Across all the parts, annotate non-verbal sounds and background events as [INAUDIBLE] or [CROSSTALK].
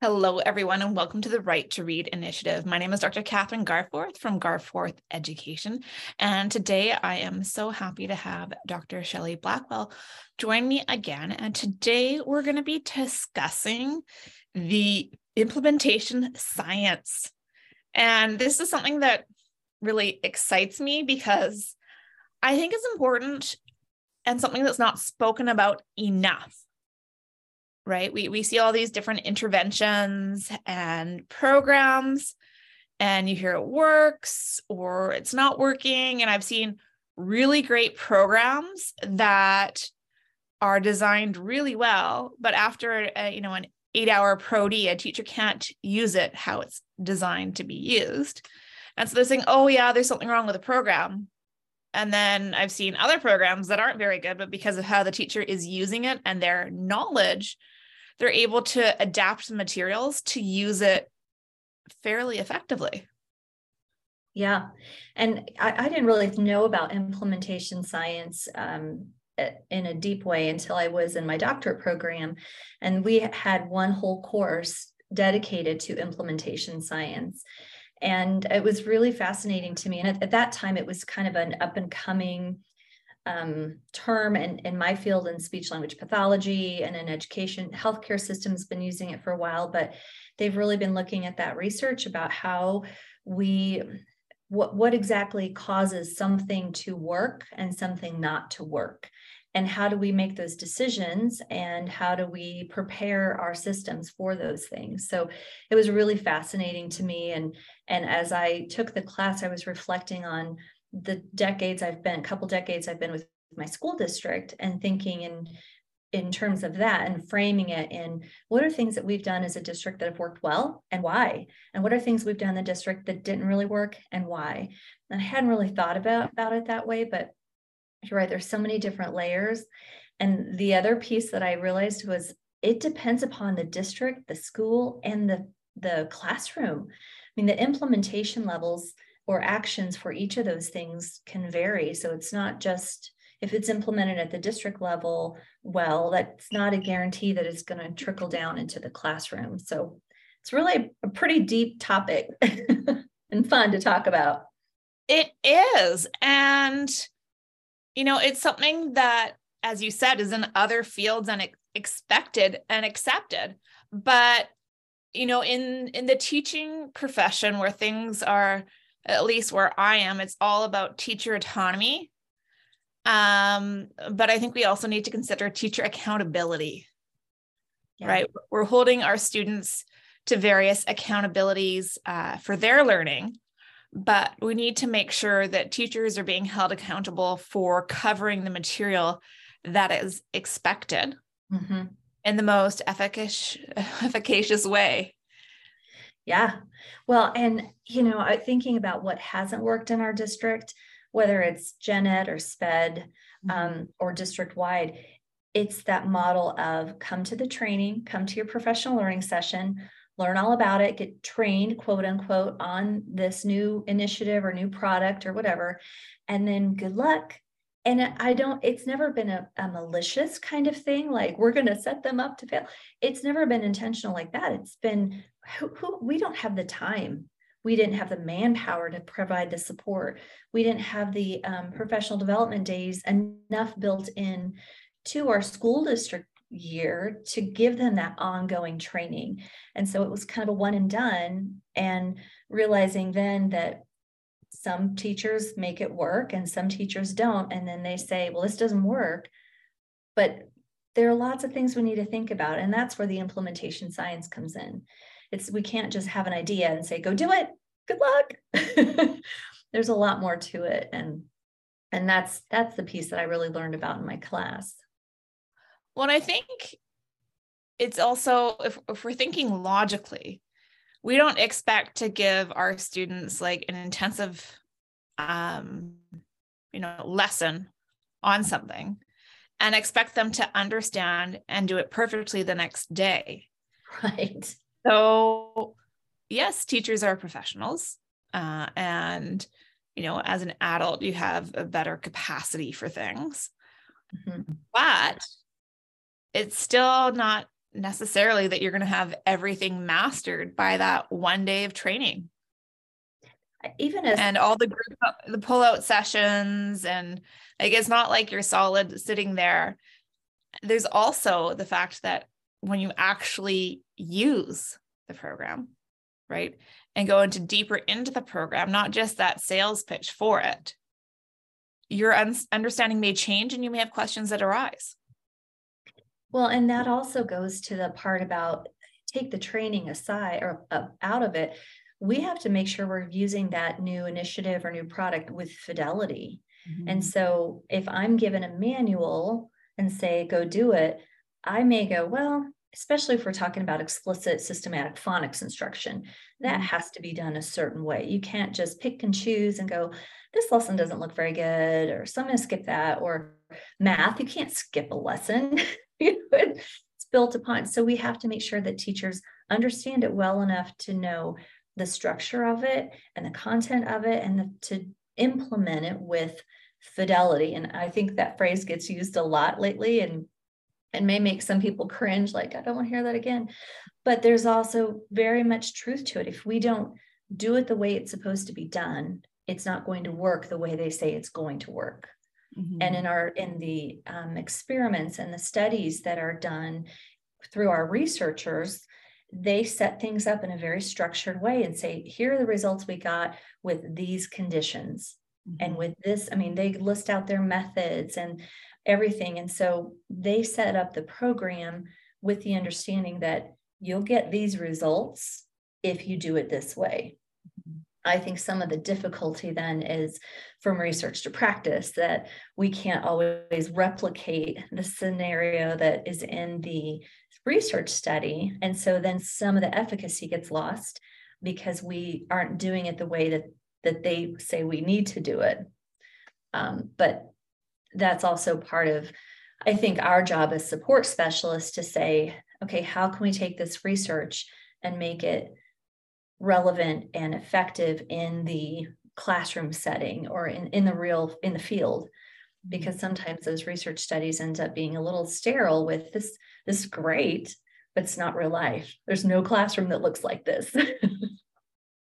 Hello, everyone, and welcome to the Right to Read Initiative. My name is Dr. Kathryn Garforth from Garforth Education, and today I am so happy to have Dr. Shelley Blackwell join me again. And today we're going to be discussing the implementation science. And this is something that really excites me because I think it's important and something that's not spoken about enough right? We, we see all these different interventions and programs, and you hear it works or it's not working. And I've seen really great programs that are designed really well, but after a, you know an eight hour pro a teacher can't use it how it's designed to be used. And so they're saying, oh, yeah, there's something wrong with the program. And then I've seen other programs that aren't very good, but because of how the teacher is using it and their knowledge, they're able to adapt the materials to use it fairly effectively. Yeah. And I, I didn't really know about implementation science um, in a deep way until I was in my doctorate program. And we had one whole course dedicated to implementation science. And it was really fascinating to me. And at, at that time, it was kind of an up and coming um, term in, in my field in speech language pathology and in education. Healthcare system's been using it for a while, but they've really been looking at that research about how we what what exactly causes something to work and something not to work and how do we make those decisions and how do we prepare our systems for those things so it was really fascinating to me and and as i took the class i was reflecting on the decades I've been, a couple decades I've been with my school district and thinking in in terms of that and framing it in what are things that we've done as a district that have worked well and why? And what are things we've done in the district that didn't really work and why? And i hadn't really thought about about it that way but you're right there's so many different layers. And the other piece that i realized was it depends upon the district the school and the the classroom. I mean the implementation levels or actions for each of those things can vary. So it's not just if it's implemented at the district level well, that's not a guarantee that it's going to trickle down into the classroom. So it's really a pretty deep topic [LAUGHS] and fun to talk about. It is. And, you know, it's something that, as you said, is in other fields and expected and accepted. But, you know, in in the teaching profession where things are at least where I am, it's all about teacher autonomy. Um, but I think we also need to consider teacher accountability, yeah. right? We're holding our students to various accountabilities uh, for their learning, but we need to make sure that teachers are being held accountable for covering the material that is expected mm-hmm. in the most efficacious, [LAUGHS] efficacious way. Yeah. Well, and, you know, thinking about what hasn't worked in our district, whether it's gen ed or SPED mm-hmm. um, or district wide, it's that model of come to the training, come to your professional learning session, learn all about it, get trained, quote unquote, on this new initiative or new product or whatever. And then good luck and i don't it's never been a, a malicious kind of thing like we're going to set them up to fail it's never been intentional like that it's been who, who, we don't have the time. We didn't have the manpower to provide the support. We didn't have the um, professional development days enough built in to our school district year to give them that ongoing training. And so it was kind of a one and done and realizing then that some teachers make it work and some teachers don't. And then they say well this doesn't work. But there are lots of things we need to think about. And that's where the implementation science comes in it's we can't just have an idea and say go do it. Good luck. [LAUGHS] There's a lot more to it. And and that's that's the piece that i really learned about in my class. Well i think it's also if, if we're thinking logically we don't expect to give our students like an intensive um you know lesson on something and expect them to understand and do it perfectly the next day. [LAUGHS] Right so yes teachers are professionals uh, and you know as an adult you have a better capacity for things. Mm-hmm. but it's still not necessarily that you're going to have everything mastered by that one day of training. Even as and all the group the pull out sessions and like it's not like you're solid sitting there. There's also the fact that when you actually use the program right and go into deeper into the program not just that sales pitch for it your un- understanding may change and you may have questions that arise well and that also goes to the part about take the training aside or uh, out of it we have to make sure we're using that new initiative or new product with fidelity. Mm-hmm. And so if I'm given a manual and say, go do it, I may go, well, especially if we're talking about explicit systematic phonics instruction, that mm-hmm. has to be done a certain way. You can't just pick and choose and go, this lesson doesn't look very good, or so I'm going to skip that, or math, you can't skip a lesson. [LAUGHS] it's built upon. So we have to make sure that teachers understand it well enough to know the structure of it and the content of it and the, to implement it with fidelity and i think that phrase gets used a lot lately and and may make some people cringe like i don't want to hear that again but there's also very much truth to it if we don't do it the way it's supposed to be done it's not going to work the way they say it's going to work mm-hmm. and in our in the um, experiments and the studies that are done through our researchers they set things up in a very structured way and say, here are the results we got with these conditions. Mm-hmm. And with this, I mean, they list out their methods and everything. And so they set up the program with the understanding that you'll get these results if you do it this way. I think some of the difficulty then is from research to practice that we can't always replicate the scenario that is in the research study. And so then some of the efficacy gets lost because we aren't doing it the way that, that they say we need to do it. Um, but that's also part of, I think, our job as support specialists to say, okay, how can we take this research and make it relevant and effective in the classroom setting or in, in the real in the field? Because mm-hmm. sometimes those research studies end up being a little sterile with this this is great but it's not real life. There's no classroom that looks like this [LAUGHS]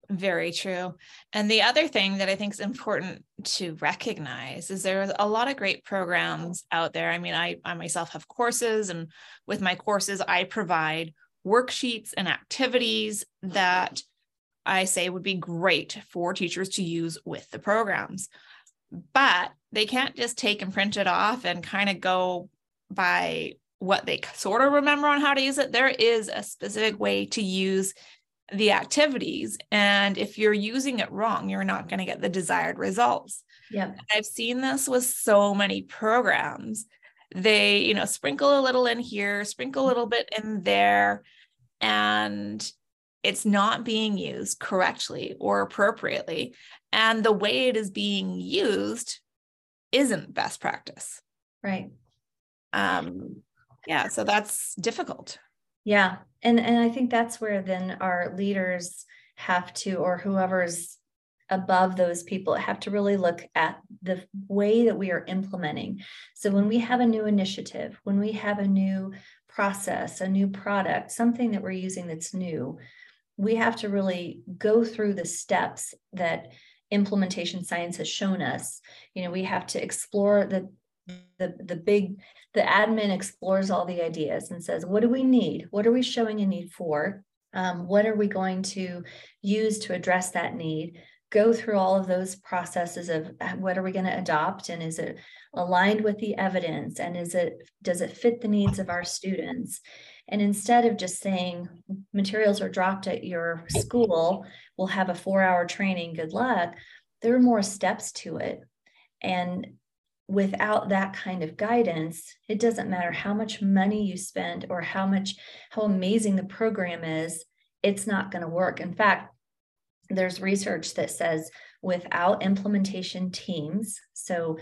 very true. And the other thing that i think is important to recognize is there's a lot of great programs out there. I mean I, I myself have courses and with my courses i provide worksheets and activities that i say would be great for teachers to use with the programs. But they can't just take and print it off and kind of go by what they sort of remember on how to use it. There is a specific way to use the activities. And if you're using it wrong, you're not going to get the desired results. Yeah. I've seen this with so many programs. They, you know, sprinkle a little in here, sprinkle a little bit in there, and it's not being used correctly or appropriately. And the way it is being used isn't best practice. Right. Um, yeah, so that's difficult. Yeah. And and I think that's where then our leaders have to, or whoever's above those people have to really look at the way that we are implementing. So when we have a new initiative, when we have a new process, a new product, something that we're using that's new, we have to really go through the steps that implementation science has shown us you know we have to explore the the the big the admin explores all the ideas and says what do we need? What are we showing a need for? Um, what are we going to use to address that need? Go through all of those processes of uh, what are we going to adopt and is it aligned with the evidence and is it does it fit the needs of our students? And instead of just saying materials are dropped at your school, we'll have a four hour training, good luck, there are more steps to it. And without that kind of guidance, it doesn't matter how much money you spend or how much, how amazing the program is, it's not going to work. In fact, there's research that says without implementation teams, so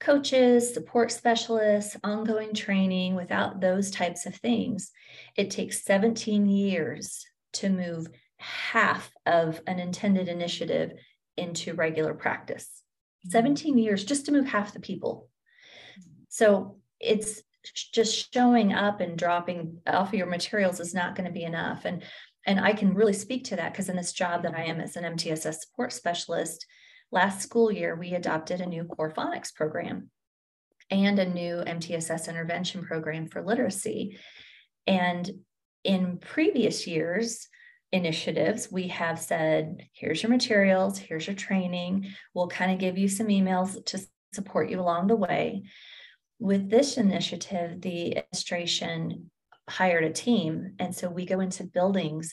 coaches, support specialists, ongoing training, without those types of things, it takes 17 years to move half of an intended initiative into regular practice. Mm-hmm. 17 years just to move half the people. So it's just showing up and dropping off of your materials is not going to be enough. And and I can really speak to that because in this job that I am as an MTSS support specialist, last school year we adopted a new core phonics program and a new MTSS intervention program for literacy. And in previous years, initiatives, we have said, here's your materials, here's your training. We'll kind of give you some emails to support you along the way. With this initiative, the administration hired a team. And so we go into buildings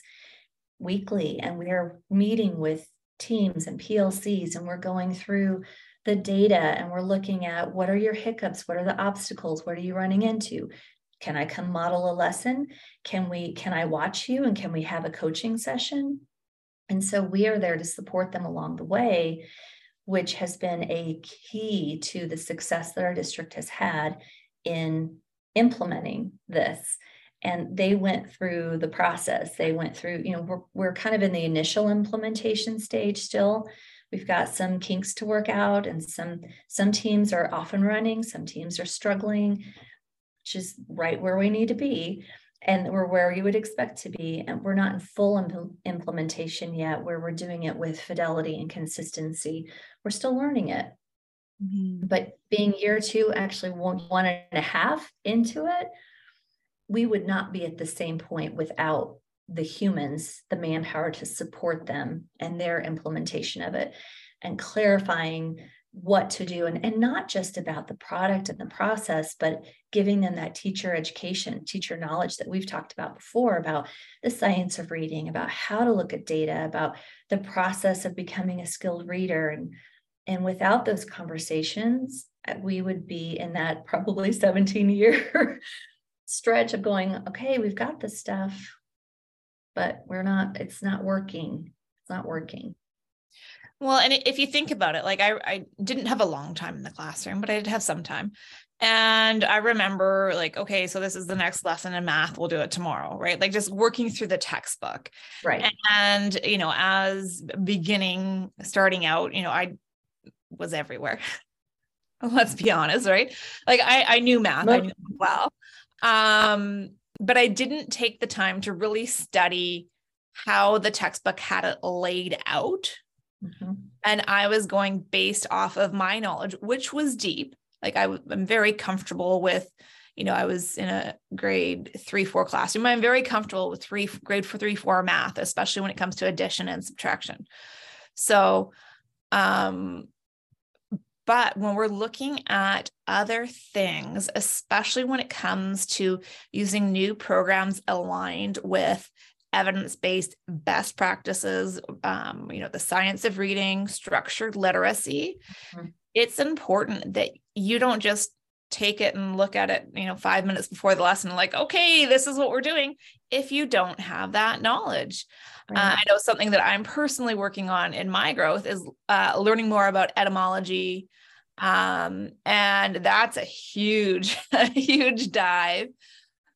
weekly and we are meeting with teams and PLCs and we're going through the data and we're looking at what are your hiccups what are the obstacles what are you running into can i come model a lesson? Can we can i watch you? And can we have a coaching session? And so we are there to support them along the way which has been a key to the success that our district has had in implementing this. And they went through the process. They went through you know we're, we're kind of in the initial implementation stage still. We've got some kinks to work out and some some teams are off and running some teams are struggling which is right where we need to be and we're where you would expect to be. And we're not in full imp- implementation yet where we're doing it with fidelity and consistency. We're still learning it. Mm-hmm. but being year two actually one, one and a half into it we would not be at the same point without the humans the manpower to support them and their implementation of it and clarifying what to do and, and not just about the product and the process but giving them that teacher education teacher knowledge that we've talked about before about the science of reading about how to look at data about the process of becoming a skilled reader. And and without those conversations uh, we would be in that probably [LAUGHS] 17 year [LAUGHS] stretch of going okay we've got this stuff but we're not it's not working it's not working well and if you think about it like i i didn't have a long time in the classroom but i did have some time. And i remember like okay so this is the next lesson in math. We'll do it tomorrow right? Like just working through the textbook. Right. And you know as beginning starting out you know i was everywhere. [LAUGHS] Let's be honest right? Like i i knew math i knew well. Um but I didn't take the time to really study how the textbook had it laid out. Mm-hmm. And I was going based off of my knowledge, which was deep. Like I, I'm very comfortable with, you know, I was in a grade three, four classroom. I'm very comfortable with three, grade four, three, four math, especially when it comes to addition and subtraction. So, um, but when we're looking at other things, especially when it comes to using new programs aligned with evidence-based best practices, um, you know, the science of reading, structured literacy, mm-hmm. it's important that you don't just take it and look at it, you know, five minutes before the lesson, like, okay, this is what we're doing. If you don't have that knowledge, right. uh, I know something that I'm personally working on in my growth is uh, learning more about etymology. Um, and that's a huge, [LAUGHS] a huge dive,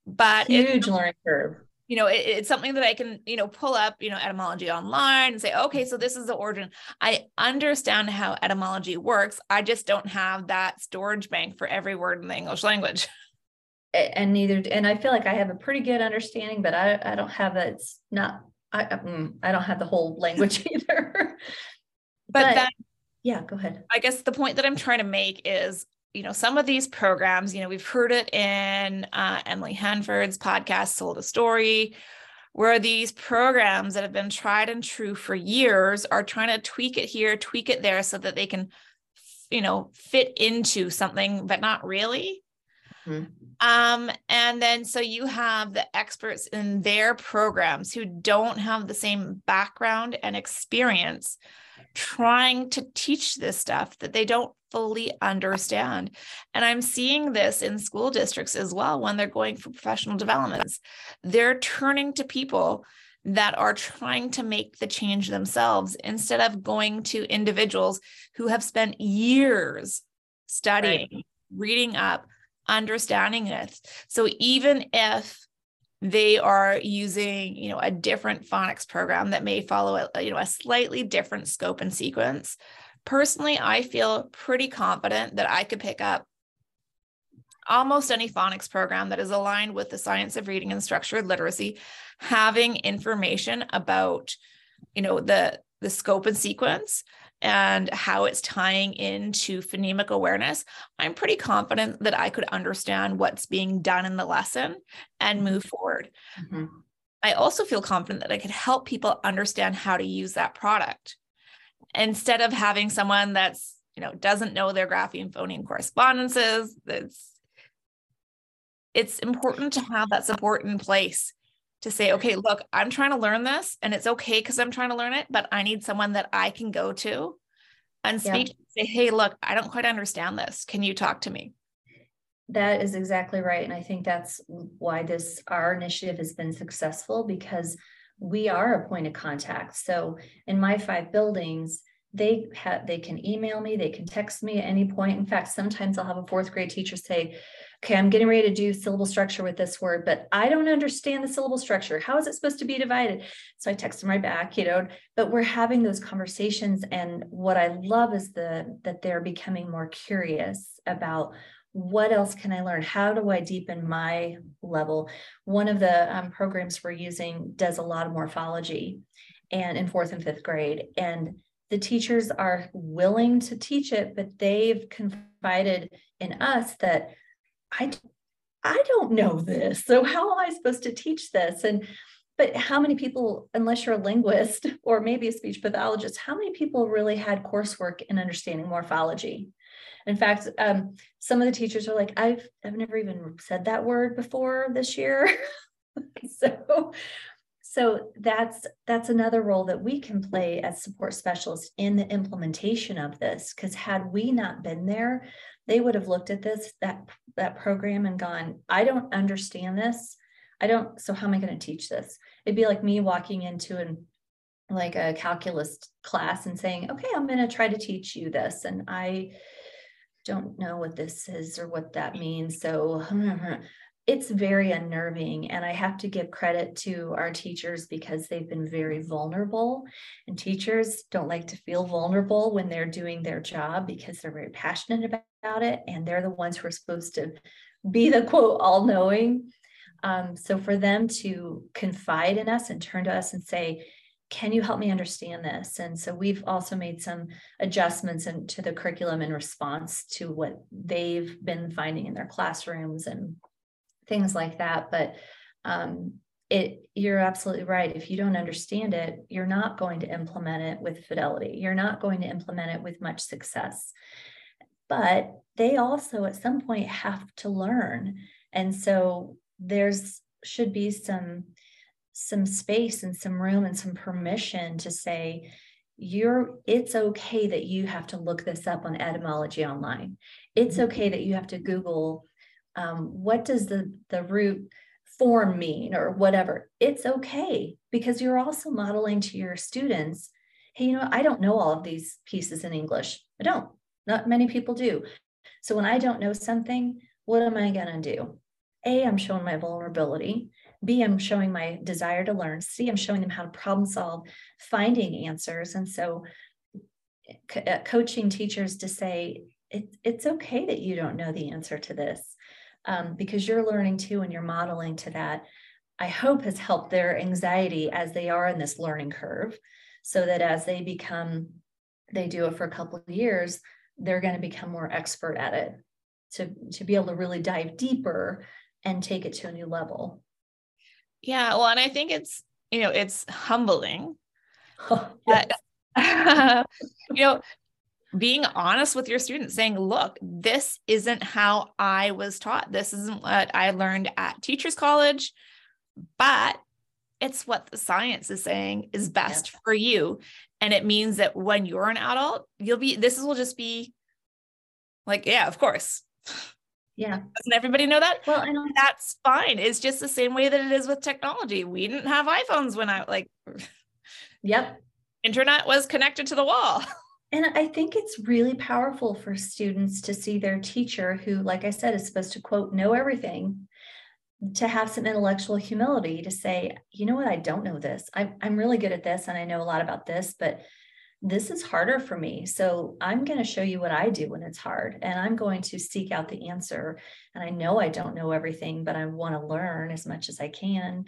but it's a huge learning curve you know, it, it's something that I can, you know, pull up, you know, etymology online and say, okay, so this is the origin. I understand how etymology works. I just don't have that storage bank for every word in the English language. [LAUGHS] And neither, and I feel like I have a pretty good understanding, but I, I don't have it. It's not, I, mm, I don't have the whole language [LAUGHS] either. but, but then, yeah, go ahead. I guess the point that I'm trying to make is you know, some of these programs, you know, we've heard it in uh, Emily Hanford's podcast, Sold a Story, where these programs that have been tried and true for years are trying to tweak it here, tweak it there so that they can, you know, fit into something, but not really. Mm-hmm. Um, and then so you have the experts in their programs who don't have the same background and experience trying to teach this stuff that they don't fully understand. And I'm seeing this in school districts as well when they're going for professional developments. They're turning to people that are trying to make the change themselves instead of going to individuals who have spent years studying, right. reading up, understanding it. So even if they are using you know a different phonics program that may follow a, you know a slightly different scope and sequence. Personally i feel pretty confident that i could pick up almost any phonics program that is aligned with the science of reading and structured literacy having information about you know the the scope and sequence and how it's tying into phonemic awareness, I'm pretty confident that I could understand what's being done in the lesson and mm-hmm. move forward. Mm-hmm. I also feel confident that I could help people understand how to use that product instead of having someone that's, you know, doesn't know their grapheme phoneme correspondences. That's it's important to have that support in place to say, okay, look, I'm trying to learn this and it's okay because I'm trying to learn it, but I need someone that I can go to and speak, yeah. say, hey, look, I don't quite understand this. Can you talk to me? That is exactly right. And I think that's why this, our initiative has been successful because we are a point of contact. So in my five buildings, they have they can email me, they can text me at any point. In fact, sometimes I'll have a fourth grade teacher say, okay, I'm getting ready to do syllable structure with this word, but I don't understand the syllable structure. How is it supposed to be divided? So I text them right back, you know, but we're having those conversations. And what I love is the that they're becoming more curious about what else can I learn? How do I deepen my level? One of the um, programs we're using does a lot of morphology and in fourth and fifth grade. And the teachers are willing to teach it, but they've confided in us that I I don't know this. So how am I supposed to teach this? And but how many people, unless you're a linguist or maybe a speech pathologist, how many people really had coursework in understanding morphology? In fact, um, some of the teachers are like, I've I've never even said that word before this year. [LAUGHS] so so that's that's another role that we can play as support specialists in the implementation of this because had we not been there they would have looked at this that that program and gone i don't understand this. I don't so how am i going to teach this? It'd be like me walking into an like a calculus class and saying okay i'm going to try to teach you this and i don't know what this is or what that means so [LAUGHS] hmm, hmm. It's very unnerving. And I have to give credit to our teachers because they've been very vulnerable. And teachers don't like to feel vulnerable when they're doing their job because they're very passionate about it. And they're the ones who are supposed to be the quote, all knowing. Um, so for them to confide in us and turn to us and say, can you help me understand this? And so we've also made some adjustments into the curriculum in response to what they've been finding in their classrooms and things like that. But um, it you're absolutely right. If you don't understand it, you're not going to implement it with fidelity. You're not going to implement it with much success. But they also at some point have to learn. And so there's should be some some space and some room and some permission to say you're it's okay that you have to look this up on etymology online it's mm-hmm. okay that you have to google um, what does the the root form mean or whatever? It's okay because you're also modeling to your students hey you know i don't know all of these pieces in english. I don't. Not many people do. So when i don't know something what am i going to do? A i'm showing my vulnerability. B i'm showing my desire to learn. C i'm showing them how to problem solve finding answers. And so co- uh, coaching teachers to say it, it's okay that you don't know the answer to this um, because you're learning too and you're modeling to that, I hope has helped their anxiety as they are in this learning curve. So that as they become, they do it for a couple of years, they're going to become more expert at it to, to be able to really dive deeper and take it to a new level. Yeah. Well, and I think it's, you know, it's humbling. Oh, [LAUGHS] yes. that, [LAUGHS] you know, being honest with your students saying look this isn't how i was taught. This isn't what i learned at teachers college but it's what the science is saying is best yeah. for you. And it means that when you're an adult you'll be this will just be like yeah of course. Yeah. [LAUGHS] Doesn't everybody know that? Well I know. that's fine. It's just the same way that it is with technology. We didn't have iphones when i like yep. [LAUGHS] internet was connected to the wall [LAUGHS] And I think it's really powerful for students to see their teacher, who, like I said, is supposed to quote, know everything, to have some intellectual humility to say, you know what, I don't know this. I'm, I'm really good at this and I know a lot about this, but this is harder for me. So I'm going to show you what I do when it's hard. And I'm going to seek out the answer. And I know I don't know everything, but I want to learn as much as I can.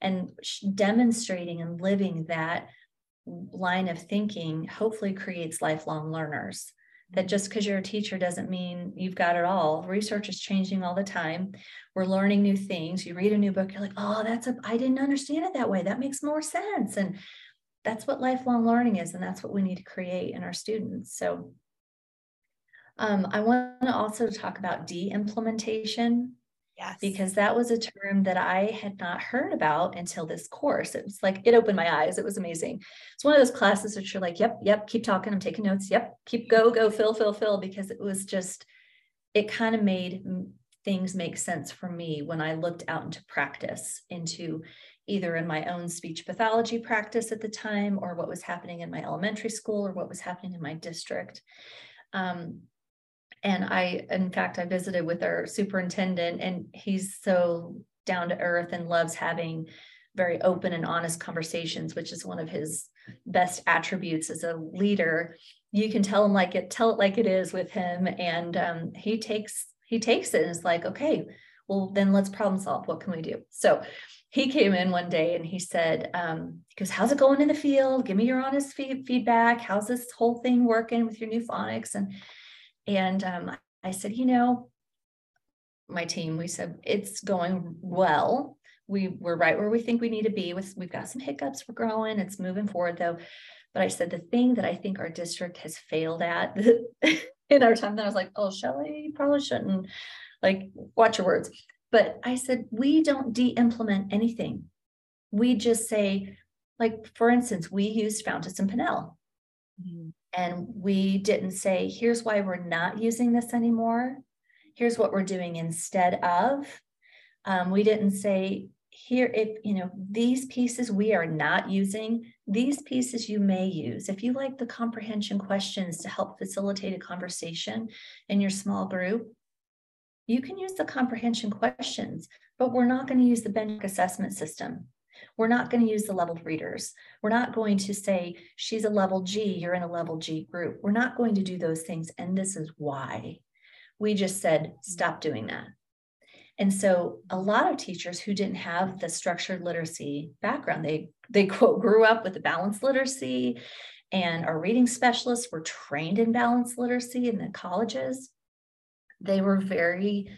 And demonstrating and living that line of thinking hopefully creates lifelong learners. That just because you're a teacher doesn't mean you've got it all. Research is changing all the time. We're learning new things. You read a new book, you're like, oh, that's a, I didn't understand it that way. That makes more sense. And that's what lifelong learning is, and that's what we need to create in our students. So um, I want to also talk about de-implementation. Yes. Because that was a term that I had not heard about until this course. It was like it opened my eyes. It was amazing. It's one of those classes that you're like, yep, yep, keep talking. I'm taking notes. Yep, keep go, go, fill, fill, fill, because it was just, it kind of made things make sense for me when I looked out into practice, into either in my own speech pathology practice at the time or what was happening in my elementary school or what was happening in my district. Um, and I, in fact, I visited with our superintendent, and he's so down to earth and loves having very open and honest conversations, which is one of his best attributes as a leader. You can tell him like it, tell it like it is with him, and um, he takes he takes it and is like, okay, well then let's problem solve. What can we do? So he came in one day and he said, um, he goes, how's it going in the field? Give me your honest feedback. How's this whole thing working with your new phonics? And, and um, I said, you know, my team, we said, it's going well. We we're right where we think we need to be with, we've got some hiccups, we're growing, it's moving forward though. But I said, the thing that I think our district has failed at [LAUGHS] in our time, then I was like, oh, Shelley, probably shouldn't like watch your words. But I said, we don't de implement anything. We just say, like, for instance, we used Fountas and Pinnell. Mm-hmm. And we didn't say, here's why we're not using this anymore. Here's what we're doing instead of. Um, we didn't say, here, if you know, these pieces we are not using, these pieces you may use. If you like the comprehension questions to help facilitate a conversation in your small group, you can use the comprehension questions, but we're not going to use the benchmark assessment system. We're not going to use the leveled readers. We're not going to say, she's a level G, you're in a level G group. We're not going to do those things. And this is why. We just said, stop doing that. And so a lot of teachers who didn't have the structured literacy background, they they quote grew up with the balanced literacy and our reading specialists were trained in balanced literacy in the colleges they were very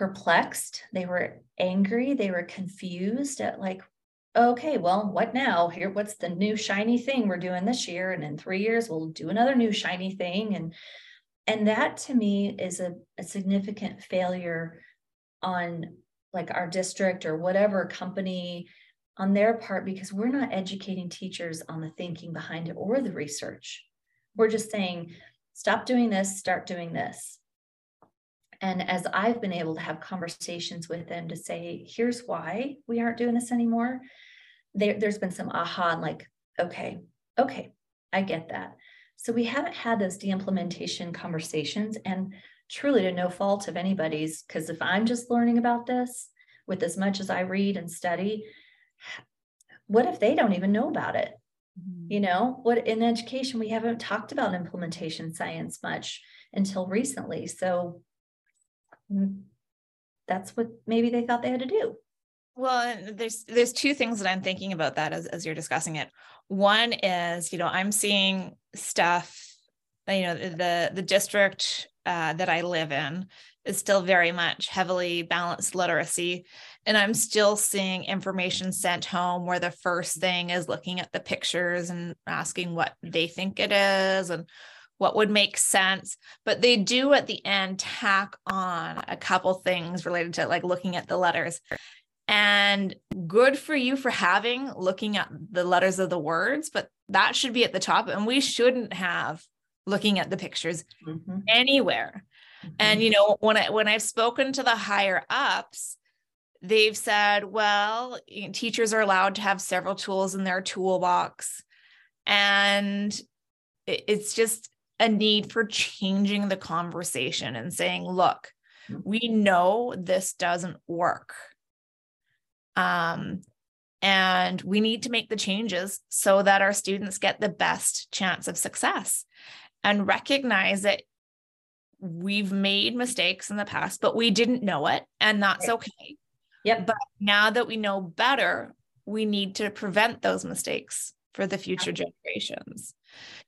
perplexed. They were angry. They were confused at like, okay, well, what now? Here, what's the new shiny thing we're doing this year? And in three years, we'll do another new shiny thing. And and that to me is a, a significant failure on like our district or whatever company on their part because we're not educating teachers on the thinking behind it or the research. We're just saying, stop doing this, start doing this. And as I've been able to have conversations with them to say, here's why we aren't doing this anymore, there, there's been some aha and like, okay, okay, I get that. So we haven't had those de-implementation conversations and truly to no fault of anybody's, because if I'm just learning about this with as much as I read and study, what if they don't even know about it? Mm-hmm. You know, what in education, we haven't talked about implementation science much until recently. So Mm, that's what maybe they thought they had to do. Well, there's there's two things that I'm thinking about that as, as you're discussing it. One is, you know, I'm seeing stuff, you know, the the district uh, that I live in is still very much heavily balanced literacy. And I'm still seeing information sent home where the first thing is looking at the pictures and asking what they think it is and what would make sense but they do at the end tack on a couple things related to like looking at the letters and good for you for having looking at the letters of the words but that should be at the top and we shouldn't have looking at the pictures mm-hmm. anywhere mm-hmm. and you know when i when i've spoken to the higher ups they've said well you know, teachers are allowed to have several tools in their toolbox and it's just a need for changing the conversation and saying, look, mm. we know this doesn't work. Um, and we need to make the changes so that our students get the best chance of success and recognize that we've made mistakes in the past, but we didn't know it, and that's okay. Yep. But now that we know better, we need to prevent those mistakes for the future generations.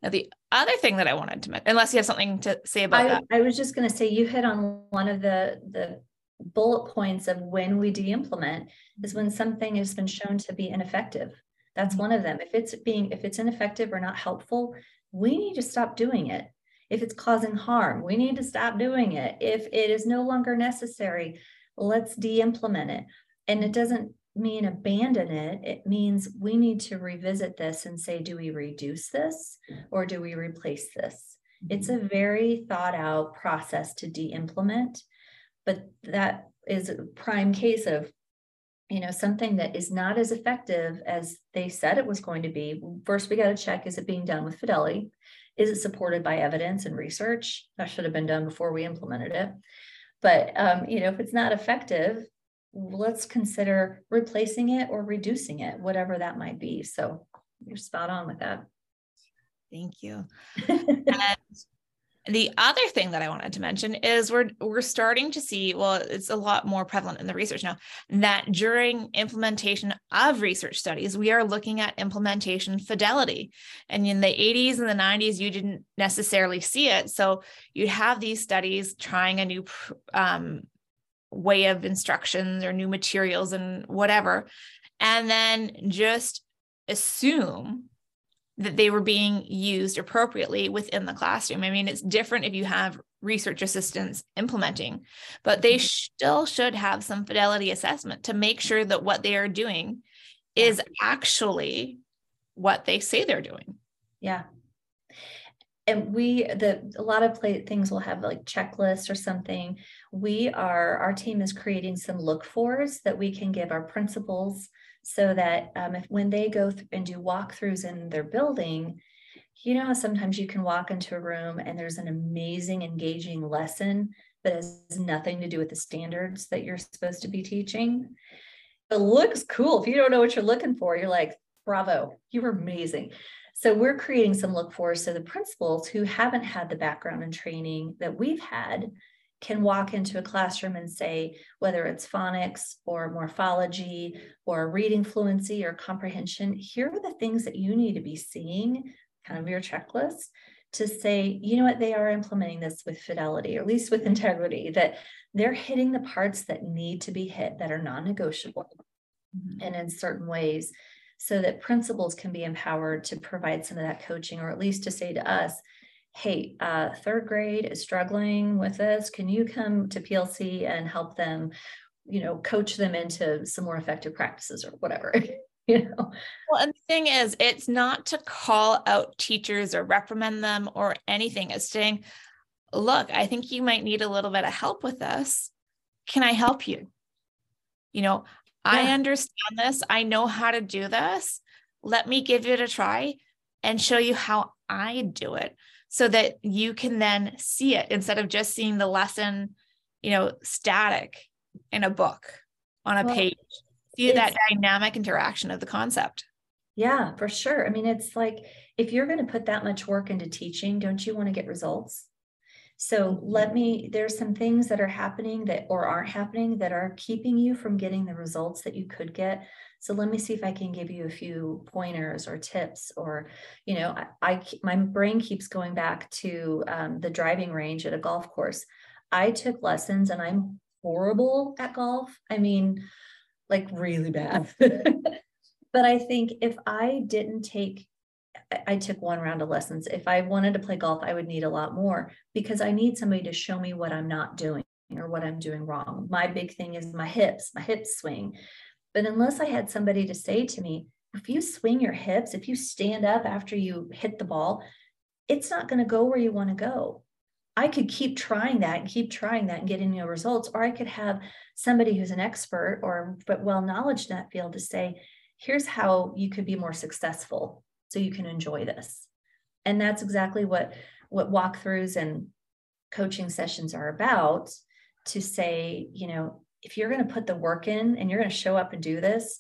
Now, the other thing that I wanted to mention, unless you have something to say about I, that. I was just going to say you hit on one of the the bullet points of when we de-implement is when something has been shown to be ineffective. That's mm-hmm. one of them. If it's being if it's ineffective or not helpful, we need to stop doing it. If it's causing harm, we need to stop doing it. If it is no longer necessary, let's de-implement it. And it doesn't mean abandon it. It means we need to revisit this and say, do we reduce this or do we replace this? It's a very thought out process to de implement, but that is a prime case of you know something that is not as effective as they said it was going to be first we got to check is it being done with fidelity is it supported by evidence and research that should have been done before we implemented it but um, you know if it's not effective let's consider replacing it or reducing it, whatever that might be. So you're spot on with that. Thank you. [LAUGHS] and the other thing that I wanted to mention is we're we're starting to see, well, it's a lot more prevalent in the research now, that during implementation of research studies, we are looking at implementation fidelity. And in the 80s and the 90s, you didn't necessarily see it. So you'd have these studies trying a new um, way of instructions or new materials and whatever, and then just assume that they were being used appropriately within the classroom. I mean, it's different if you have research assistants implementing, but they mm-hmm. still should have some fidelity assessment to make sure that what they are doing is actually what they say they're doing. Yeah and we the a lot of play, things will have like checklists or something. We are our team is creating some look fors that we can give our principals so that um, if when they go and do walkthroughs in their building you know sometimes you can walk into a room and there's an amazing engaging lesson that has nothing to do with the standards that you're supposed to be teaching? It looks cool. If you don't know what you're looking for you're like bravo you were amazing so we're creating some look for so the principals who haven't had the background and training that we've had can walk into a classroom and say whether it's phonics or morphology or reading fluency or comprehension here are the things that you need to be seeing kind of your checklist to say you know what they are implementing this with fidelity or at least with integrity that they're hitting the parts that need to be hit that are non-negotiable mm-hmm. and in certain ways so that principals can be empowered to provide some of that coaching or at least to say to us hey uh, third grade is struggling with this. Can you come to plc and help them you know coach them into some more effective practices or whatever [LAUGHS] you know? Well and the thing is it's not to call out teachers or reprimand them or anything. It's saying look i think you might need a little bit of help with this. Can i help you? You know yeah. I understand this. I know how to do this. Let me give it a try and show you how I do it so that you can then see it instead of just seeing the lesson, you know, static in a book on a well, page. See that dynamic interaction of the concept. Yeah, for sure. I mean, it's like if you're going to put that much work into teaching, don't you want to get results? So let me, there's some things that are happening that or aren't happening that are keeping you from getting the results that you could get. So let me see if I can give you a few pointers or tips or, you know, I, I my brain keeps going back to um, the driving range at a golf course. I took lessons and I'm horrible at golf. I mean, like really bad. [LAUGHS] but I think if I didn't take I took one round of lessons. If I wanted to play golf, I would need a lot more because I need somebody to show me what I'm not doing or what I'm doing wrong. My big thing is my hips, my hips swing. But unless I had somebody to say to me, if you swing your hips, if you stand up after you hit the ball, it's not going to go where you want to go. I could keep trying that and keep trying that and getting no results, or I could have somebody who's an expert or but well knowledge in that field to say, here's how you could be more successful so you can enjoy this. And that's exactly what what walkthroughs and coaching sessions are about to say, you know, if you're going to put the work in and you're going to show up and do this,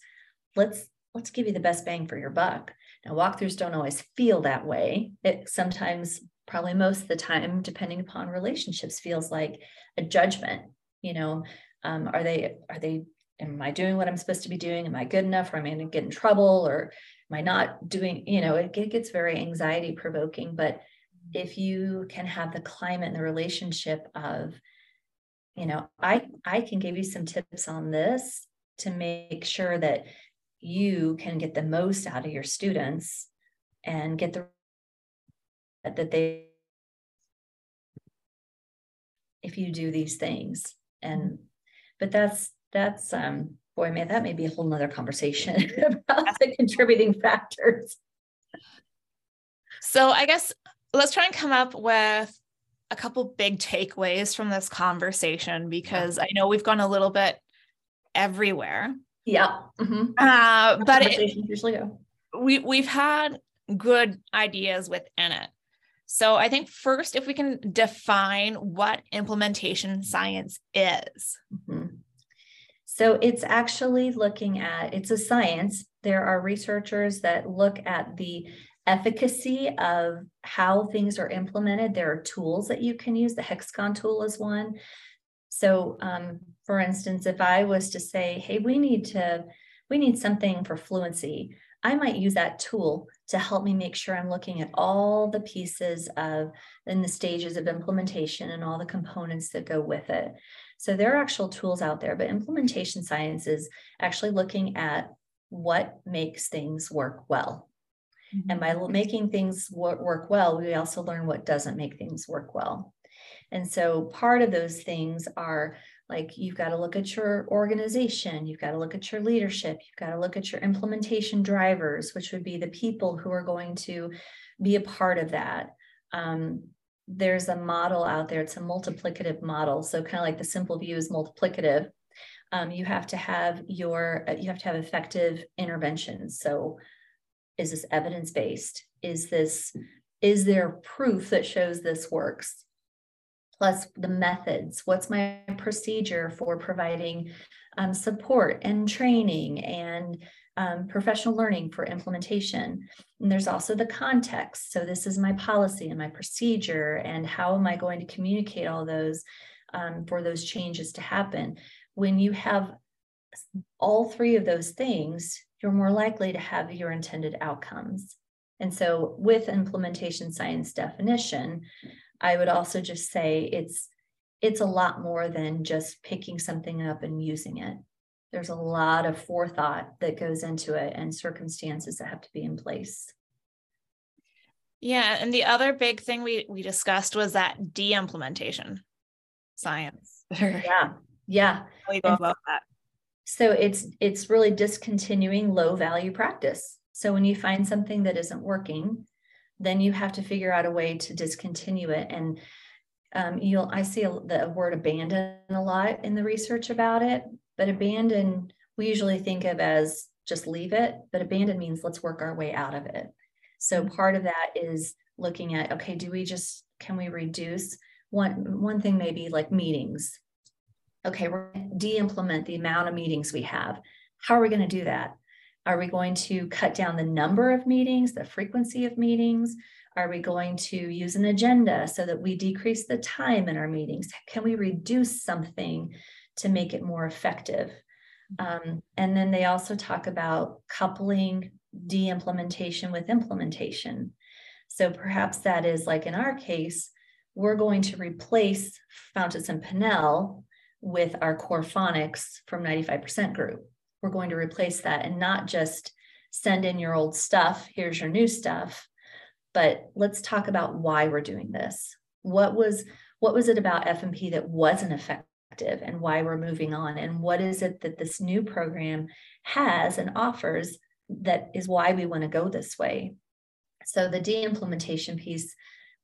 let's let's give you the best bang for your buck. Now, walkthroughs don't always feel that way. It sometimes, probably most of the time, depending upon relationships, feels like a judgment. You know, um, are they are they am I doing what I'm supposed to be doing? Am I good enough? Or am I going to get in trouble? Or am I not doing? You know, it, gets very anxiety provoking. But if you can have the climate and the relationship of, you know, I I can give you some tips on this to make sure that you can get the most out of your students and get the that they if you do these things and but that's that's um boy man that may be a whole nother conversation [LAUGHS] about the contributing factors so i guess let's try and come up with a couple big takeaways from this conversation because i know we've gone a little bit everywhere yeah. Mm-hmm. Uh, but it, usually go. we we've had good ideas within it. So I think first, if we can define what implementation science is. Mm-hmm. So it's actually looking at it's a science. There are researchers that look at the efficacy of how things are implemented. There are tools that you can use. The Hexagon tool is one. So um, for instance, if I was to say, hey, we need to, we need something for fluency, I might use that tool to help me make sure I'm looking at all the pieces of in the stages of implementation and all the components that go with it. So there are actual tools out there, but implementation science is actually looking at what makes things work well. Mm-hmm. And by making things work well, we also learn what doesn't make things work well. And so part of those things are like you've got to look at your organization, you've got to look at your leadership, you've got to look at your implementation drivers, which would be the people who are going to be a part of that. Um, there's a model out there, it's a multiplicative model. So, kind of like the simple view is multiplicative. Um, you have to have your you have to have effective interventions so is this evidence based is this is there proof that shows this works plus the methods. What's my procedure for providing um, support and training and um, professional learning for implementation? And there's also the context. So, this is my policy and my procedure, and how am I going to communicate all those um, for those changes to happen? When you have all three of those things, you're more likely to have your intended outcomes. And so, with implementation science definition, I would also just say it's it's a lot more than just picking something up and using it. There's a lot of forethought that goes into it and circumstances that have to be in place. Yeah, and the other big thing we we discussed was that de-implementation science. [LAUGHS] yeah. Yeah. we go about that? So it's it's really discontinuing low value practice. So when you find something that isn't working, then you have to figure out a way to discontinue it. And um, you'll, I see the word abandon a lot in the research about it, but abandon, we usually think of as just leave it, but abandon means let's work our way out of it. So part of that is looking at, okay, do we just, can we reduce one, one thing maybe like meetings. Okay, we're de-implement the amount of meetings we have. How are we going to do that? Are we going to cut down the number of meetings, the frequency of meetings? Are we going to use an agenda so that we decrease the time in our meetings? Can we reduce something to make it more effective? Um, and then they also talk about coupling de implementation with implementation. So perhaps that is like in our case, we're going to replace Fountas and Pinnell with our core phonics from 95% group we're going to replace that and not just send in your old stuff, here's your new stuff, but let's talk about why we're doing this. What was what was it about F&P that wasn't effective and why we're moving on and what is it that this new program has and offers that is why we want to go this way. So the de-implementation piece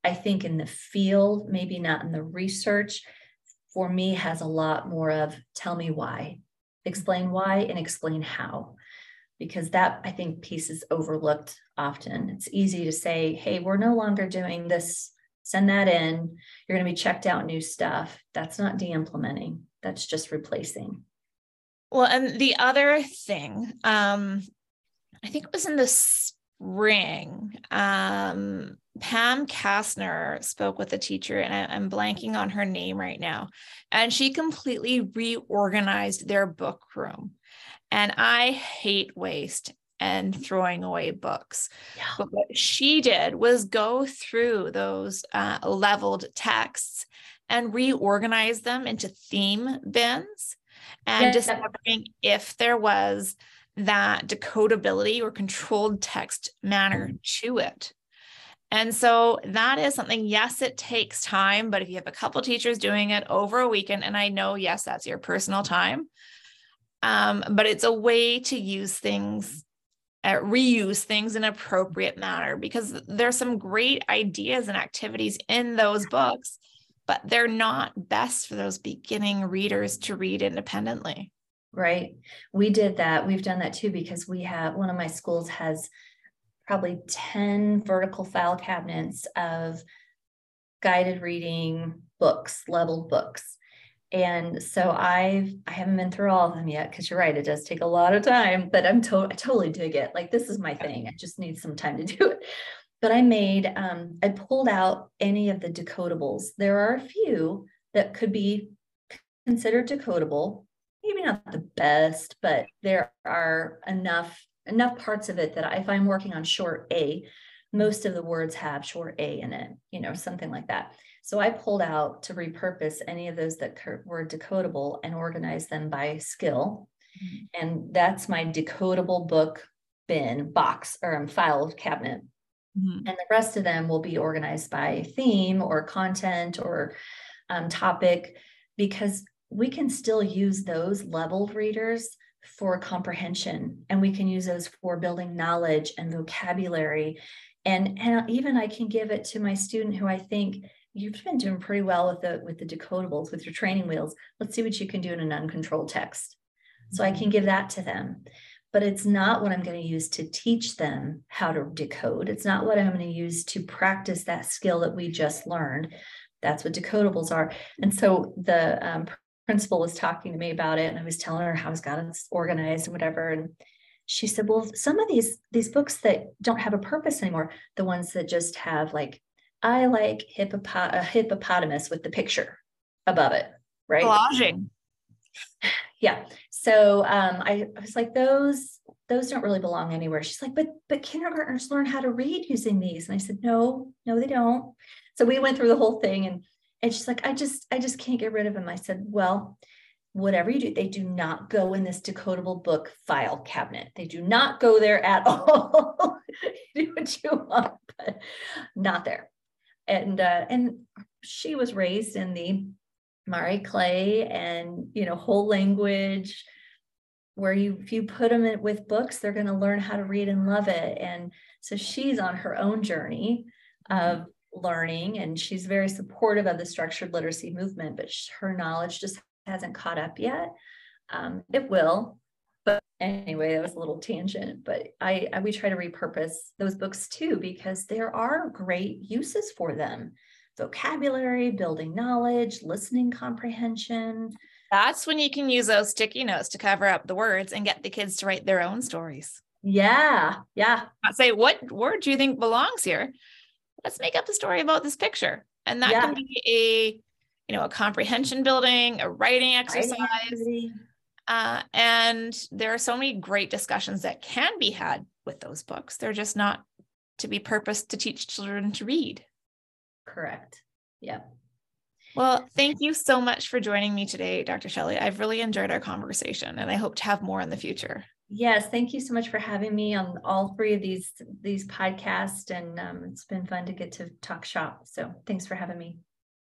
I think in the field, maybe not in the research, for me has a lot more of tell me why explain why and explain how because that i think piece is overlooked often it's easy to say hey we're no longer doing this send that in you're going to be checked out new stuff that's not de-implementing that's just replacing well and the other thing um I think it was in the spring. Um, Pam Kastner spoke with a teacher, and I, I'm blanking on her name right now. And she completely reorganized their book room. And I hate waste and throwing away books. Yeah. But what she did was go through those uh, leveled texts and reorganize them into theme bins and yeah. discovering if there was that decodability or controlled text manner to it. And so that is something, yes, it takes time, but if you have a couple teachers doing it over a weekend, and I know, yes, that's your personal time, um, but it's a way to use things, uh, reuse things in an appropriate manner because there's some great ideas and activities in those books, but they're not best for those beginning readers to read independently. Right. We did that. We've done that too because we have one of my schools has probably 10 vertical file cabinets of guided reading books, leveled books. And so I've I haven't been through all of them yet because you're right, it does take a lot of time, but I'm to- I totally dig it. Like this is my thing. I just need some time to [LAUGHS] do it. But I made um, I pulled out any of the decodables. There are a few that could be considered decodable. Maybe not the best, but there are enough enough parts of it that if I'm working on short A, most of the words have short A in it, you know, something like that. So I pulled out to repurpose any of those that were decodable and organize them by skill. Mm-hmm. And that's my decodable book bin box or um, file cabinet. Mm-hmm. And the rest of them will be organized by theme or content or um, topic because we can still use those leveled readers for comprehension and we can use those for building knowledge and vocabulary and and even i can give it to my student who i think you've been doing pretty well with the with the decodables with your training wheels. Let's see what you can do in an uncontrolled text. So i can give that to them. But it's not what i'm going to use to teach them how to decode. It's not what i'm going to use to practice that skill that we just learned. That's what decodables are. And so the um, principal was talking to me about it and I was telling her how I was got it organized and whatever. And she said, well, some of these, these books that don't have a purpose anymore, the ones that just have like, I like hippopot- a hippopotamus with the picture above it, right? Collaging. [SIGHS] Yeah. So um, I, I was like, those, those don't really belong anywhere. She's like, but, but kindergartners learn how to read using these. And I said, no, no, they don't. So we went through the whole thing and and she's like, I just, I just can't get rid of them. I said, well, whatever you do, they do not go in this decodable book file cabinet. They do not go there at [LAUGHS] all. do what you want, but not there. And uh, and she was raised in the Marie Clay and you know whole language, where you if you put them in, with books, they're going to learn how to read and love it. And so she's on her own journey of learning and she's very supportive of the structured literacy movement, but her knowledge just hasn't caught up yet. Um, it will. But anyway, that was a little tangent. But I, I we try to repurpose those books too because there are great uses for them vocabulary, building knowledge, listening comprehension. That's when you can use those sticky notes to cover up the words and get the kids to write their own stories. Yeah. Yeah. I say, what word do you think belongs here? let's make up a story about this picture. And that yeah. can be a, you know, a comprehension building, a writing exercise. Writing uh, and there are so many great discussions that can be had with those books. They're just not to be purposed to teach children to read. Correct. Yep. Well, thank you so much for joining me today, Dr. Shelley. I've really enjoyed our conversation and I hope to have more in the future. Yes, thank you so much for having me on all three of these these podcasts, and um, it's been fun to get to talk shop. So thanks for having me.